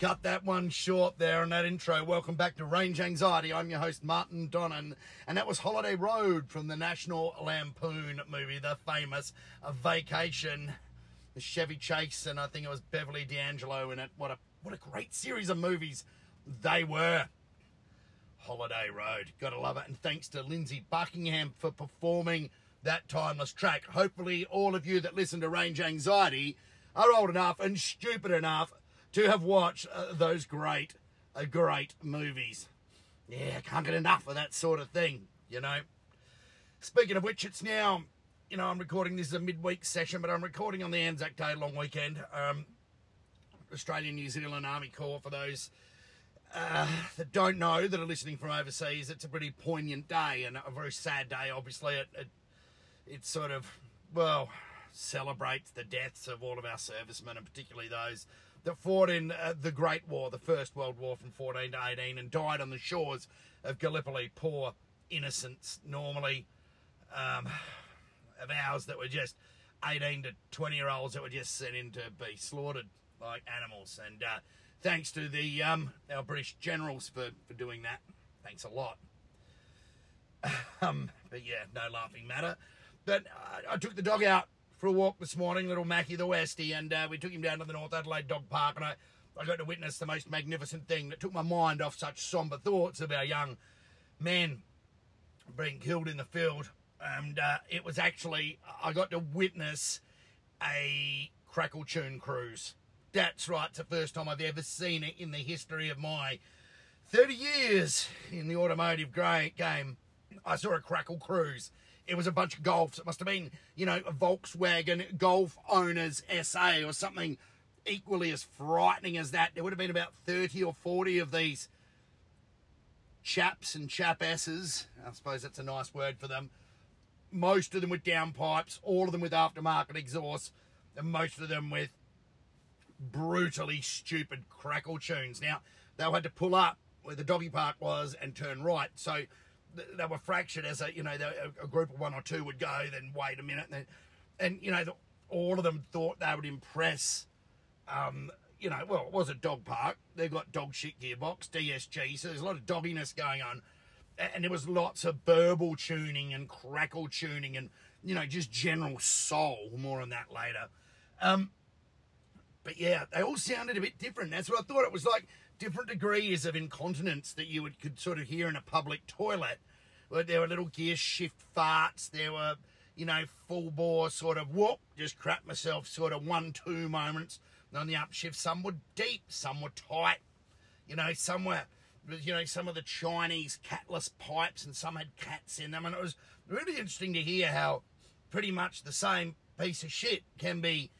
cut that one short there on that intro. Welcome back to Range Anxiety. I'm your host, Martin Donnan, and that was Holiday Road from the National Lampoon movie, the famous Vacation. The Chevy Chase, and I think it was Beverly D'Angelo in it. What a what a great series of movies they were. Holiday Road, gotta love it. And thanks to Lindsey Buckingham for performing that timeless track. Hopefully, all of you that listen to Range Anxiety are old enough and stupid enough to have watched uh, those great, uh, great movies. Yeah, can't get enough of that sort of thing, you know. Speaking of which, it's now, you know, I'm recording this is a midweek session, but I'm recording on the Anzac Day long weekend. Um, Australian New Zealand Army Corps, for those uh, that don't know, that are listening from overseas, it's a pretty poignant day and a very sad day, obviously. It, it, it sort of, well, celebrates the deaths of all of our servicemen, and particularly those that fought in uh, the Great War, the First World War from 14 to 18, and died on the shores of Gallipoli. Poor innocents, normally, um, of ours that were just 18 to 20 year olds that were just sent in to be slaughtered like animals. And uh, thanks to the um, our British generals for, for doing that. Thanks a lot. Um, but yeah, no laughing matter. But I, I took the dog out for a walk this morning, little Mackie the Westie, and uh, we took him down to the North Adelaide Dog Park, and I, I got to witness the most magnificent thing that took my mind off such somber thoughts of our young men being killed in the field. And uh, it was actually, I got to witness a crackle tune cruise. That's right, it's the first time I've ever seen it in the history of my 30 years in the automotive game. I saw a crackle cruise it was a bunch of golfs. It must have been, you know, a Volkswagen Golf Owners SA or something equally as frightening as that. There would have been about 30 or 40 of these chaps and chapesses. I suppose that's a nice word for them. Most of them with downpipes, all of them with aftermarket exhausts, and most of them with brutally stupid crackle tunes. Now, they had to pull up where the doggy park was and turn right. So they were fractured as a you know a, group of one or two would go, then wait a minute, and then, and you know the, all of them thought they would impress. Um, you know, well, it was a dog park. They've got dog shit gearbox, DSG, so there's a lot of dogginess going on, and there was lots of burble tuning and crackle tuning and you know just general soul. More on that later. Um, but yeah, they all sounded a bit different. That's what I thought. It was like different degrees of incontinence that you would, could sort of hear in a public toilet. There were little gear shift farts. There were, you know, full bore sort of whoop, just crap myself sort of one two moments. And on the upshift, some were deep, some were tight. You know, some were, you know, some of the Chinese catless pipes, and some had cats in them. And it was really interesting to hear how pretty much the same piece of shit can be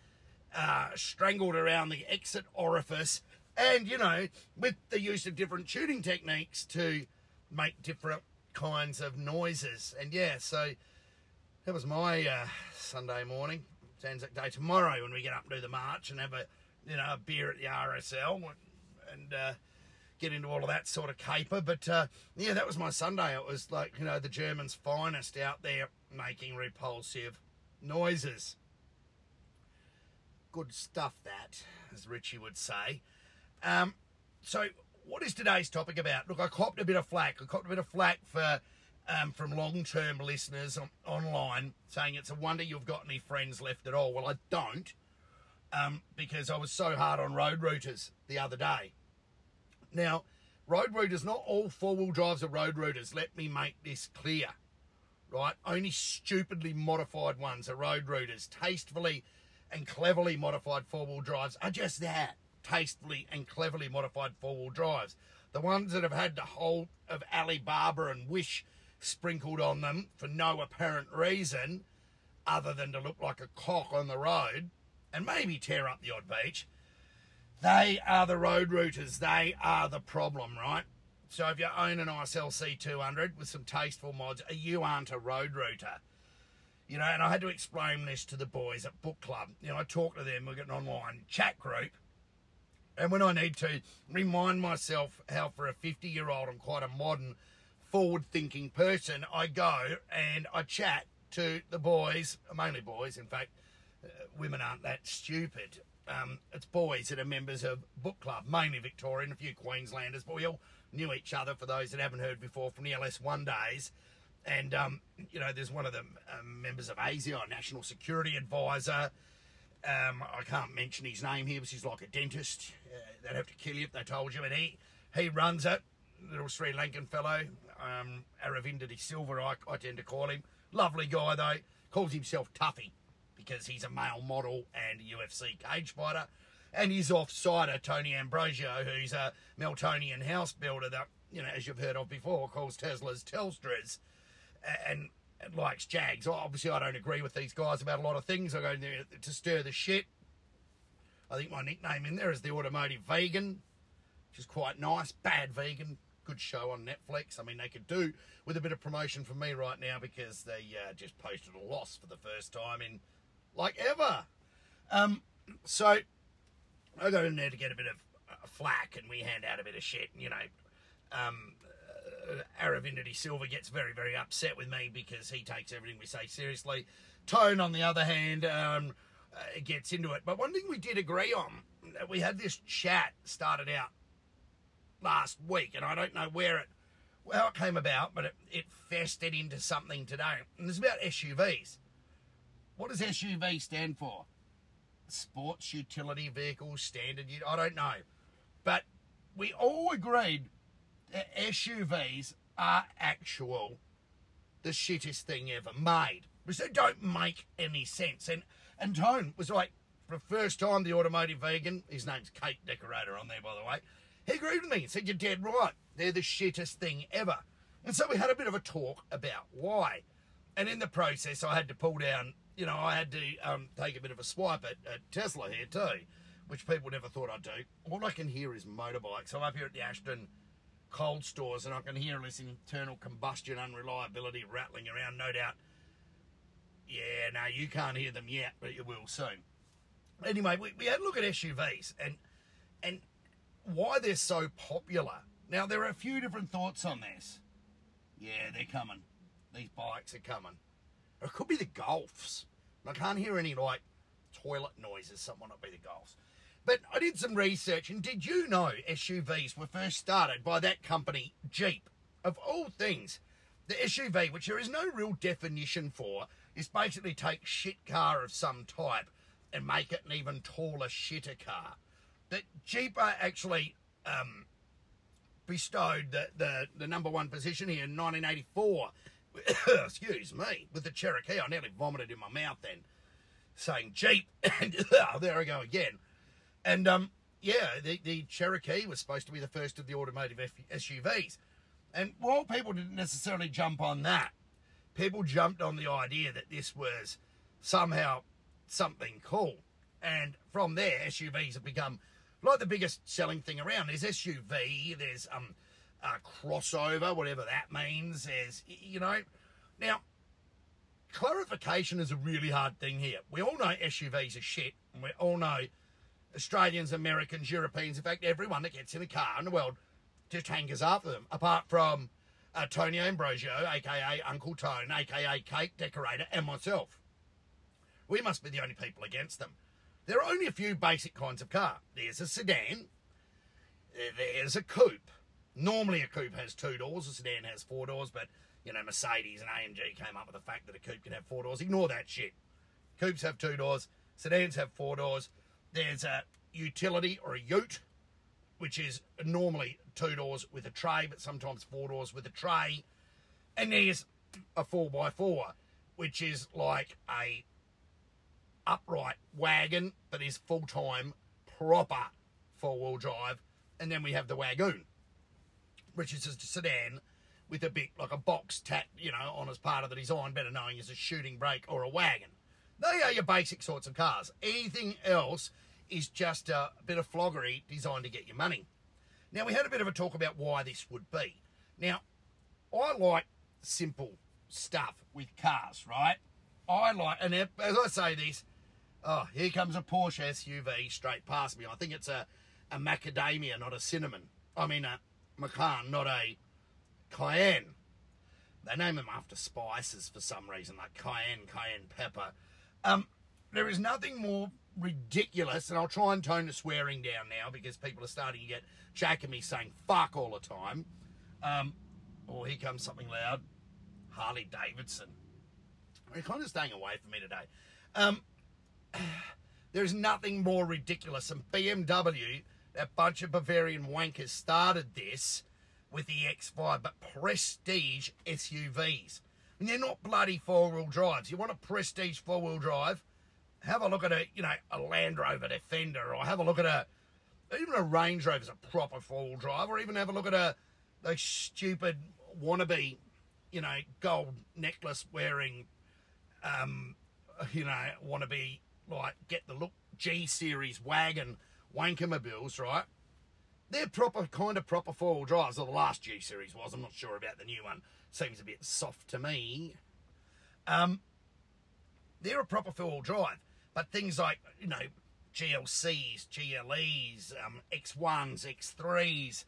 uh, strangled around the exit orifice and you know with the use of different tuning techniques to make different kinds of noises. And yeah so that was my uh, sunday morning. Anzac day tomorrow when we get up and do the march and have a you know a beer at the rsl and uh, get into all of that sort of caper. But uh, yeah that was my sunday. It was like you know the germans finest out there making repulsive noises. Good stuff that as richie would say um, so, what is today's topic about? Look, I copped a bit of flack. I copped a bit of flack for um, from long-term listeners on, online saying it's a wonder you've got any friends left at all. Well, I don't, um, because I was so hard on road routers the other day. Now, road routers, not all four-wheel drives are road routers. Let me make this clear, right? Only stupidly modified ones are road routers. Tastefully and cleverly modified four-wheel drives are just that tastefully and cleverly modified four-wheel drives. The ones that have had the whole of Alibaba and Wish sprinkled on them for no apparent reason other than to look like a cock on the road and maybe tear up the odd beach. They are the road routers. They are the problem, right? So if you own an ISLC 200 with some tasteful mods, you aren't a road router. You know, and I had to explain this to the boys at book club. You know, I talked to them, we got an online chat group, and when I need to remind myself how, for a 50 year old, I'm quite a modern, forward thinking person, I go and I chat to the boys, mainly boys, in fact, uh, women aren't that stupid. um, it's boys that are members of book club, mainly Victorian, a few Queenslanders, but we all knew each other. For those that haven't heard before from the LS1 days, and um, you know, there's one of the um, members of ASIO, National Security Advisor. Um, I can't mention his name here, because he's like a dentist. Uh, they'd have to kill you if they told you, but he he runs it. Little Sri Lankan fellow, um, Aravinda De Silva, I, I tend to call him. Lovely guy though. Calls himself Tuffy because he's a male model and UFC cage fighter. And his off-sider, Tony Ambrosio, who's a Meltonian house builder that, you know, as you've heard of before, calls Teslas Telstras and, likes Jags. Obviously, I don't agree with these guys about a lot of things. I go there to stir the shit. I think my nickname in there is the Automotive Vegan, which is quite nice. Bad Vegan, good show on Netflix. I mean, they could do with a bit of promotion from me right now because they uh, just posted a loss for the first time in like ever. Um, so I go in there to get a bit of uh, flack and we hand out a bit of shit. And, you know, um, uh, Aravinda Silva gets very, very upset with me because he takes everything we say seriously. Tone, on the other hand, um, uh, gets into it. But one thing we did agree on, we had this chat started out last week, and I don't know where it how it came about, but it, it festered into something today. And it's about SUVs. What does SUV stand for? Sports Utility Vehicle Standard. I don't know. But we all agreed that SUVs are actual the shittest thing ever made. Because they don't make any sense. And and Tone was like, for the first time, the automotive vegan, his name's Cake Decorator on there, by the way, he agreed with me and said, You're dead right. They're the shittest thing ever. And so we had a bit of a talk about why. And in the process, I had to pull down, you know, I had to um, take a bit of a swipe at, at Tesla here too, which people never thought I'd do. All I can hear is motorbikes. I'm up here at the Ashton cold stores and I can hear this internal combustion unreliability rattling around, no doubt. Yeah, no, you can't hear them yet, but you will soon. Anyway, we, we had a look at SUVs and and why they're so popular. Now, there are a few different thoughts on this. Yeah, they're coming. These bikes are coming. It could be the Golfs. I can't hear any, like, toilet noises. Something not be the Golfs. But I did some research, and did you know SUVs were first started by that company, Jeep? Of all things, the SUV, which there is no real definition for, is basically take shit car of some type and make it an even taller shitter car that Jeep actually um, bestowed the, the, the number one position here in 1984. Excuse me, with the Cherokee. I nearly vomited in my mouth then, saying Jeep, and there I go again. And um, yeah, the, the Cherokee was supposed to be the first of the automotive SUVs. And while people didn't necessarily jump on that, people jumped on the idea that this was somehow something cool. And from there, SUVs have become like the biggest selling thing around. There's SUV, there's um, crossover, whatever that means. There's, you know, now clarification is a really hard thing here. We all know SUVs are shit, and we all know Australians, Americans, Europeans, in fact, everyone that gets in a car in the world just hankers after them, apart from uh, Tony Ambrosio, aka Uncle Tone, aka Cake Decorator, and myself. We must be the only people against them. There are only a few basic kinds of car. There's a sedan, there's a coupe. Normally a coupe has two doors, a sedan has four doors, but you know, Mercedes and AMG came up with the fact that a coupe can have four doors. Ignore that shit. Coupes have two doors, sedans have four doors. There's a utility or a ute, which is normally two doors with a tray, but sometimes four doors with a tray. And there's a 4x4, which is like a upright wagon that is full time, proper four wheel drive. And then we have the Wagoon, which is a sedan with a bit like a box tack, you know, on as part of the design, better knowing as a shooting brake or a wagon. They are your basic sorts of cars. Anything else is just a bit of floggery designed to get your money. Now, we had a bit of a talk about why this would be. Now, I like simple stuff with cars, right? I like, and as I say this, Oh, here comes a Porsche SUV straight past me. I think it's a, a macadamia, not a cinnamon. I mean, a Macan, not a Cayenne. They name them after spices for some reason, like cayenne, cayenne pepper. Um, there is nothing more ridiculous, and I'll try and tone the swearing down now because people are starting to get jack at me saying fuck all the time. Um, oh, here comes something loud. Harley Davidson. They're kind of staying away from me today. Um, there's nothing more ridiculous than BMW. That bunch of Bavarian wankers started this with the X5, but prestige SUVs. And they're not bloody four-wheel drives. You want a prestige four-wheel drive? Have a look at a, you know, a Land Rover Defender, or have a look at a, even a Range Rover's a proper four-wheel drive, or even have a look at a, those stupid wannabe, you know, gold necklace wearing, um, you know, wannabe like get the look G series wagon wankermobiles, right? They're proper, kind of proper four wheel drives. Or the last G series was. I'm not sure about the new one. Seems a bit soft to me. Um, they're a proper four wheel drive. But things like, you know, GLCs, GLEs, um, X1s, X3s,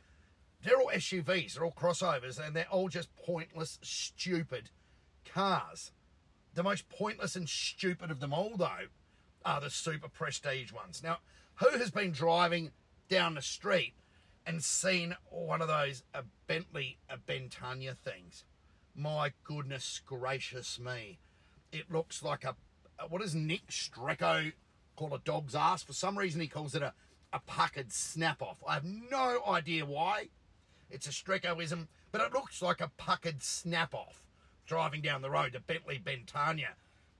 they're all SUVs, they're all crossovers, and they're all just pointless, stupid cars. The most pointless and stupid of them all, though, are the super prestige ones. Now, who has been driving down the street and seen one of those a Bentley, a Bentayga things? My goodness gracious me. It looks like a, Uh, what does Nick Strecco call a dog's ass? For some reason, he calls it a, a puckered snap off. I have no idea why. It's a Streccoism, but it looks like a puckered snap off driving down the road, to Bentley Bentania.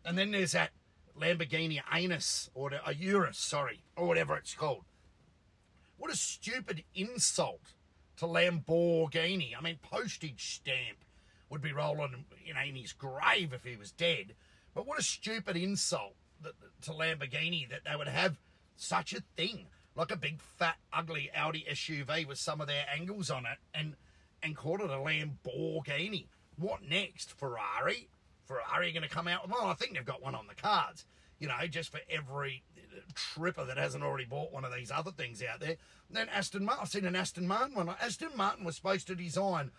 And then there's that Lamborghini Anus, or a Urus, sorry, or whatever it's called. What a stupid insult to Lamborghini. I mean, postage stamp would be rolling in his grave if he was dead. But what a stupid insult to Lamborghini that they would have such a thing, like a big fat ugly Audi SUV with some of their angles on it, and and call it a Lamborghini. What next, Ferrari? Ferrari going to come out with. I think they've got one on the cards. You know, just for every uh, tripper that hasn't already bought one of these other things out there. And then Aston Martin. I've seen an Aston Martin one. Aston Martin was supposed to design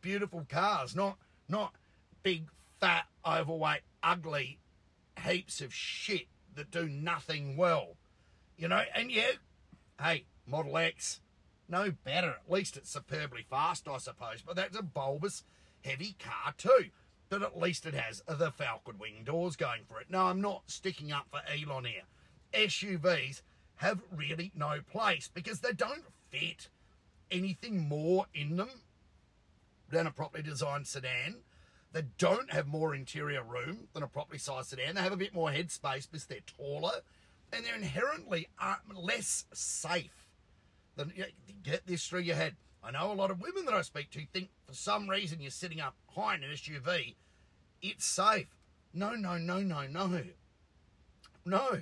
beautiful cars, not not big, fat, overweight, ugly heaps of shit that do nothing well. You know, and yeah, hey, Model X, no better. At least it's superbly fast, I suppose. But that's a bulbous, heavy car too. But at least it has the Falcon wing doors going for it. No, I'm not sticking up for Elon here. SUVs have really no place because they don't fit anything more in them than a properly designed sedan. They don't have more interior room than a properly sized sedan. They have a bit more headspace because they're taller and they're inherently uh, less safe than. You know, get this through your head. I know a lot of women that I speak to think for some reason you're sitting up high in an SUV, it's safe. No, no, no, no, no. No,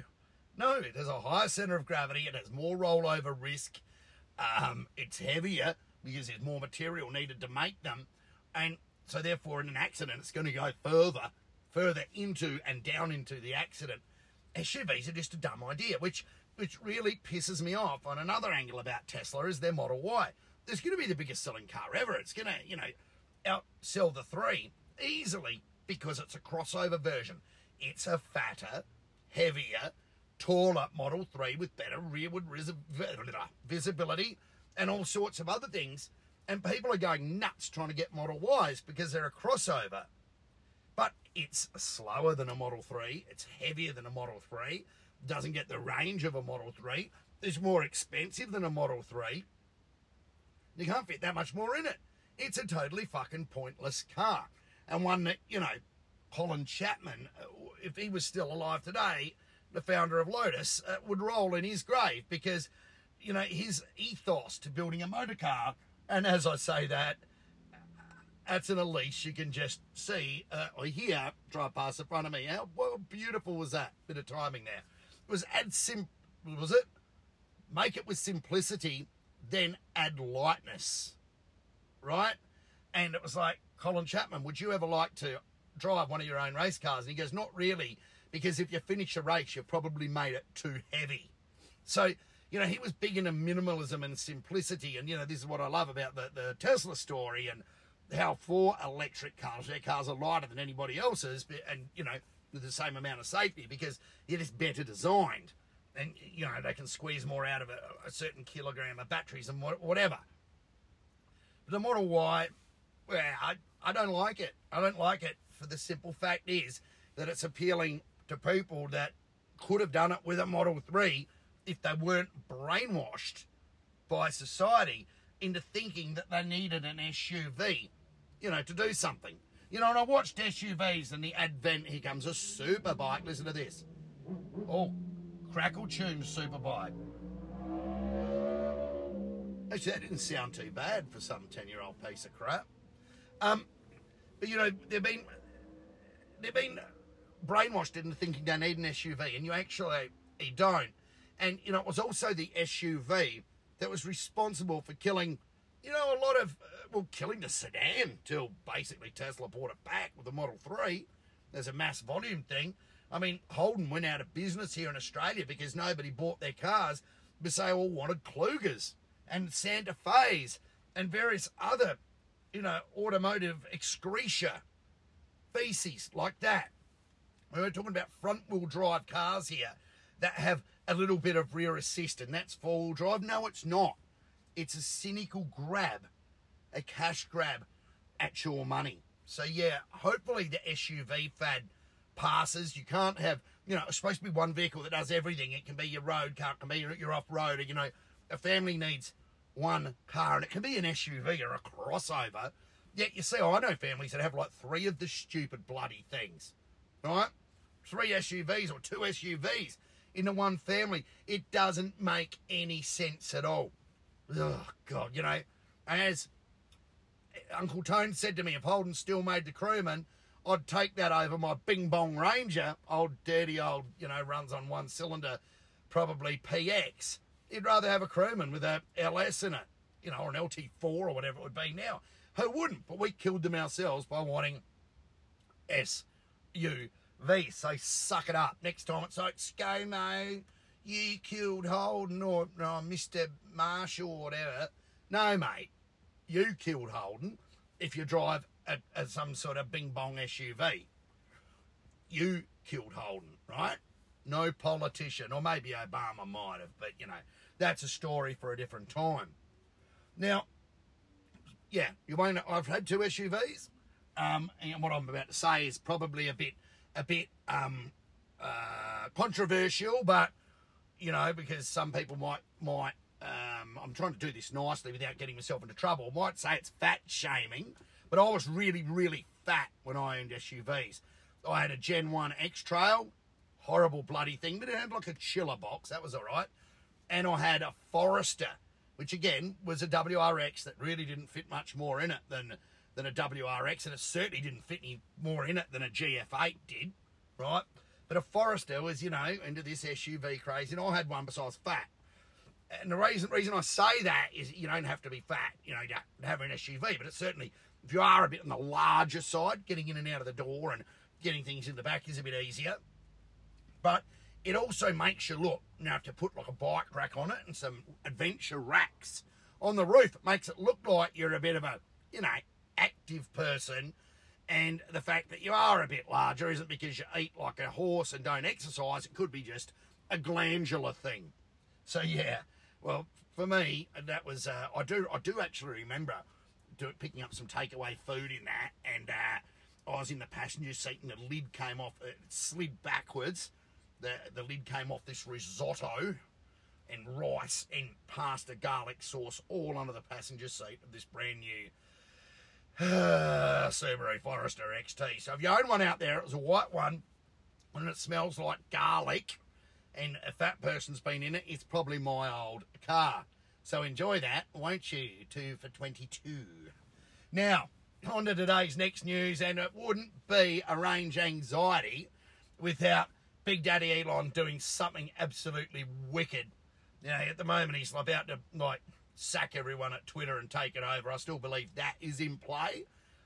no. It has a higher center of gravity. It has more rollover risk. Um, it's heavier because there's more material needed to make them. And so, therefore, in an accident, it's going to go further, further into and down into the accident. SUVs are just a dumb idea, which which really pisses me off. On another angle about Tesla is their Model Y. It's going to be the biggest selling car ever. It's going to, you know, outsell the three easily because it's a crossover version. It's a fatter, heavier, taller Model 3 with better rearward visibility and all sorts of other things. And people are going nuts trying to get Model Ys because they're a crossover. But it's slower than a Model 3, it's heavier than a Model 3, doesn't get the range of a Model 3, it's more expensive than a Model 3. You can't fit that much more in it. It's a totally fucking pointless car. And one that, you know, Colin Chapman, uh, if he was still alive today, the founder of Lotus, uh, would roll in his grave because, you know, his ethos to building a motor car, and as I say that, that's an Elise you can just see uh, or hear drive past the front of me. How beautiful was that? Bit of timing there. It was add sim, was it? Make it with simplicity, then add lightness, right? And it was like, Colin Chapman, would you ever like to drive one of your own race cars? And he goes, not really, because if you finish a race, you've probably made it too heavy. So, you know, he was big into minimalism and simplicity. And, you know, this is what I love about the, the Tesla story and how for electric cars, their cars are lighter than anybody else's, and, you know, with the same amount of safety because it is better designed. and you know they can squeeze more out of a, a certain kilogram of batteries and whatever. But the Model Y, well, I, I don't like it. I don't like it for the simple fact is that it's appealing to people that could have done it with a Model 3 if they weren't brainwashed by society into thinking that they needed an SUV, you know, to do something. You know, and I watched SUVs and the advent, here comes a super bike. Listen to this. Oh, crackle tune super bike. Actually, that didn't sound too bad for some 10 year old piece of crap. Um, but you know, they've been they've been brainwashed into thinking they need an SUV, and you actually you don't. And you know, it was also the SUV that was responsible for killing, you know, a lot of uh, well, killing the sedan till basically Tesla bought it back with the Model Three. There's a mass volume thing. I mean, Holden went out of business here in Australia because nobody bought their cars because they all wanted Klugers and Santa Fe's and various other, you know, automotive excreta, feces like that. We're talking about front wheel drive cars here that have a little bit of rear assist and that's four wheel drive. No, it's not. It's a cynical grab, a cash grab at your money. So, yeah, hopefully the SUV fad passes. You can't have, you know, it's supposed to be one vehicle that does everything. It can be your road car, it can be your, off road, you know, a family needs one car and it can be an SUV or a crossover. Yet you see, I know families that have like three of the stupid bloody things, right? Three SUVs or two SUVs into one family. It doesn't make any sense at all. Oh, God, you know, as Uncle Tone said to me, if Holden still made the crewman, I'd take that over my Bing Bong Ranger, old dirty old, you know, runs on one cylinder, probably PX. He'd rather have a crewman with a LS in it, you know, or an LT4 or whatever it would be now. Who wouldn't? But we killed them ourselves by wanting SUV. So suck it up. Next time it's like, ScoMo, you killed Holden or, or Mr. Marshall or whatever. No, mate, you killed Holden if you drive a, a, some sort of bing bong SUV. You killed Holden, right? No politician, or maybe Obama might have, but you know, that's a story for a different time. Now, yeah, you won't. I've had two SUVs, um, and what I'm about to say is probably a bit, a bit um, uh, controversial, but you know, because some people might might. Um, I'm trying to do this nicely without getting myself into trouble. Might say it's fat shaming, but I was really, really fat when I owned SUVs. I had a Gen 1 X Trail, horrible bloody thing, but it had like a chiller box. That was all right. And I had a Forester, which again was a WRX that really didn't fit much more in it than than a WRX, and it certainly didn't fit any more in it than a GF8 did, right? But a Forester was, you know, into this SUV craze, and I had one besides fat. And the reason reason I say that is you don't have to be fat, you know, to have an SUV, but it's certainly if you are a bit on the larger side, getting in and out of the door and getting things in the back is a bit easier. But it also makes you look, now to put like a bike rack on it and some adventure racks on the roof, it makes it look like you're a bit of a, you know, active person. And the fact that you are a bit larger isn't because you eat like a horse and don't exercise. It could be just a glandular thing. So yeah, well, for me, that was uh, I do I do actually remember do, picking up some takeaway food in that, and uh, I was in the passenger seat, and the lid came off. It slid backwards. The the lid came off this risotto and rice and pasta garlic sauce all under the passenger seat of this brand new Subaru Forester XT. So if you own one out there, it was a white one, and it smells like garlic, and a fat person's been in it, it's probably my old car. So enjoy that, won't you? Two for 22. Now, on to today's next news, and it wouldn't be a range anxiety without Big Daddy Elon doing something absolutely wicked. You know, at the moment he's about to like sack everyone at Twitter and take it over. I still believe that is in play,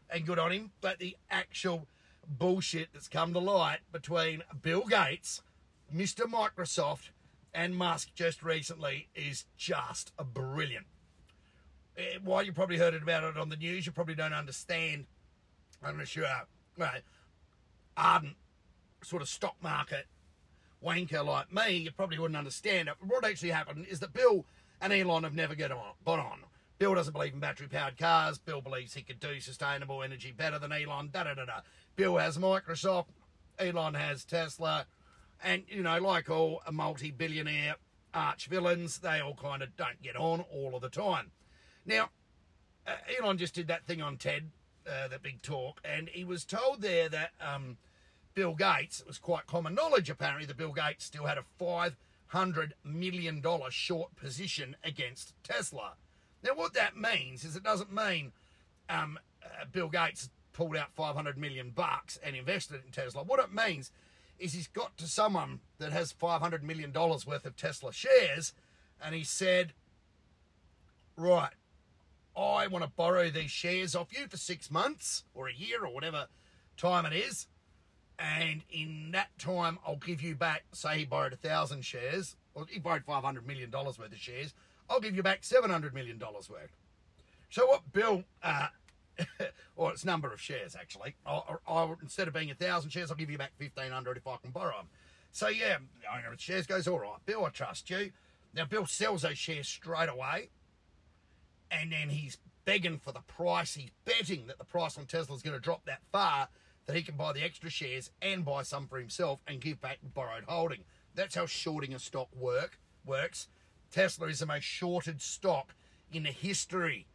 and good on him. But the actual bullshit that's come to light between Bill Gates, Mr. Microsoft, and Musk just recently is just a brilliant. Eh, While you probably heard about it on the news, you probably don't understand. I'm not sure. Right, ardent sort of stock market wanker like me, you probably wouldn't understand it. But what actually happened is that Bill and Elon have never get on, got on. Bill doesn't believe in battery powered cars. Bill believes he could do sustainable energy better than Elon. Da da da da. Bill has Microsoft. Elon has Tesla. And, you know, like all multi billionaire arch villains, they all kind of don't get on all of the time. Now, uh, Elon just did that thing on TED, uh, that big talk, and he was told there that um, Bill Gates, it was quite common knowledge apparently that Bill Gates still had a $500 million short position against Tesla. Now, what that means is it doesn't mean um, uh, Bill Gates pulled out 500 million bucks and invested in Tesla. What it means is he's got to someone that has 500 million dollars worth of Tesla shares and he said, "Right, I want to borrow these shares off you for 6 months or a year or whatever time it is." And in that time, I'll give you back, say he borrowed a thousand shares, or he borrowed $500 million worth of shares, I'll give you back $700 million worth. So what Bill, uh, or its number of shares actually, I'll, I'll, instead of being a thousand shares, I'll give you back 1500 if I can borrow them. So yeah, the owner of shares goes, all right, Bill, I trust you. Now Bill sells those shares straight away, and then he's begging for the price. He's betting that the price on Tesla is going to drop that far that he can buy the extra shares and buy some for himself and give back borrowed holding. That's how shorting a stock work works. Tesla is the most shorted stock in the history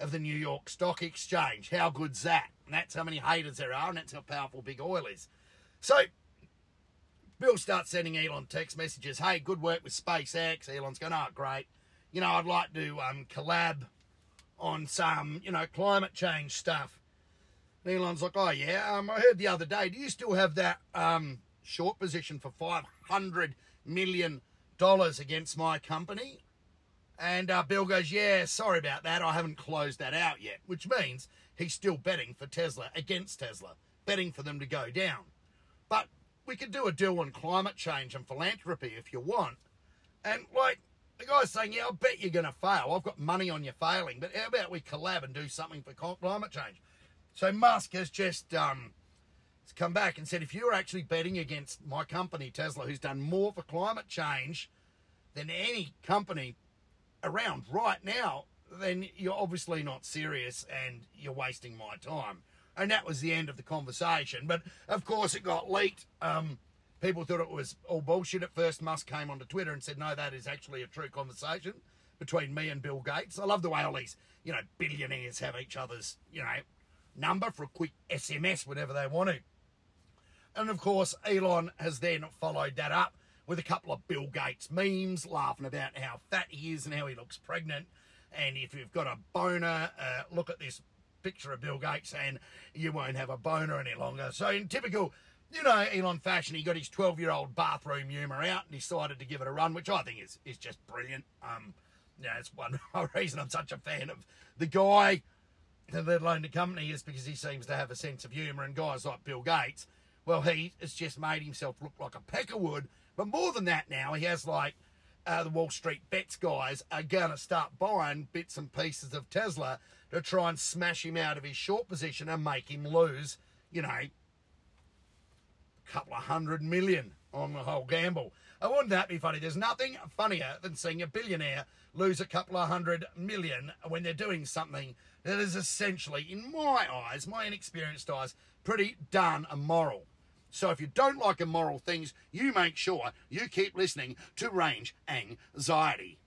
of the New York Stock Exchange. How good's that? And that's how many haters there are, and that's how powerful Big Oil is. So, Bill starts sending Elon text messages. Hey, good work with SpaceX. Elon's going, oh, great. You know, I'd like to um, collab on some, you know, climate change stuff. Elon's like, oh, yeah, um, I heard the other day, do you still have that um, short position for 500 million dollars against my company. And uh, Bill goes, Yeah, sorry about that. I haven't closed that out yet, which means he's still betting for Tesla against Tesla, betting for them to go down. But we could do a deal on climate change and philanthropy if you want. And like the guy's saying, Yeah, I bet you're going to fail. I've got money on you failing, but how about we collab and do something for climate change? So Musk has just um, has come back and said, if you're actually betting against my company, Tesla, who's done more for climate change than any company around right now, then you're obviously not serious and you're wasting my time. And that was the end of the conversation. But of course, it got leaked. Um, people thought it was all bullshit at first. Musk came onto Twitter and said, no, that is actually a true conversation between me and Bill Gates. I love the way all these, you know, billionaires have each other's, you know, number for a quick SMS whenever they want to. And of course, Elon has then followed that up with a couple of Bill Gates memes laughing about how fat he is and how he looks pregnant. And if you've got a boner, uh, look at this picture of Bill Gates and you won't have a boner any longer. So, in typical, you know, Elon fashion, he got his 12 year old bathroom humour out and decided to give it a run, which I think is, is just brilliant. Um, yeah, it's one reason I'm such a fan of the guy, let alone the company, is because he seems to have a sense of humour. And guys like Bill Gates, well, he has just made himself look like a peckerwood. But more than that now, he has like uh, the Wall Street bets guys are going to start buying bits and pieces of Tesla to try and smash him out of his short position and make him lose, you know, a couple of hundred million on the whole gamble. I wouldn't that be funny? There's nothing funnier than seeing a billionaire lose a couple of hundred million when they're doing something that is essentially, in my eyes, my inexperienced eyes, pretty darn immoral. So if you don't like immoral things, you make sure you keep listening to Range Anxiety.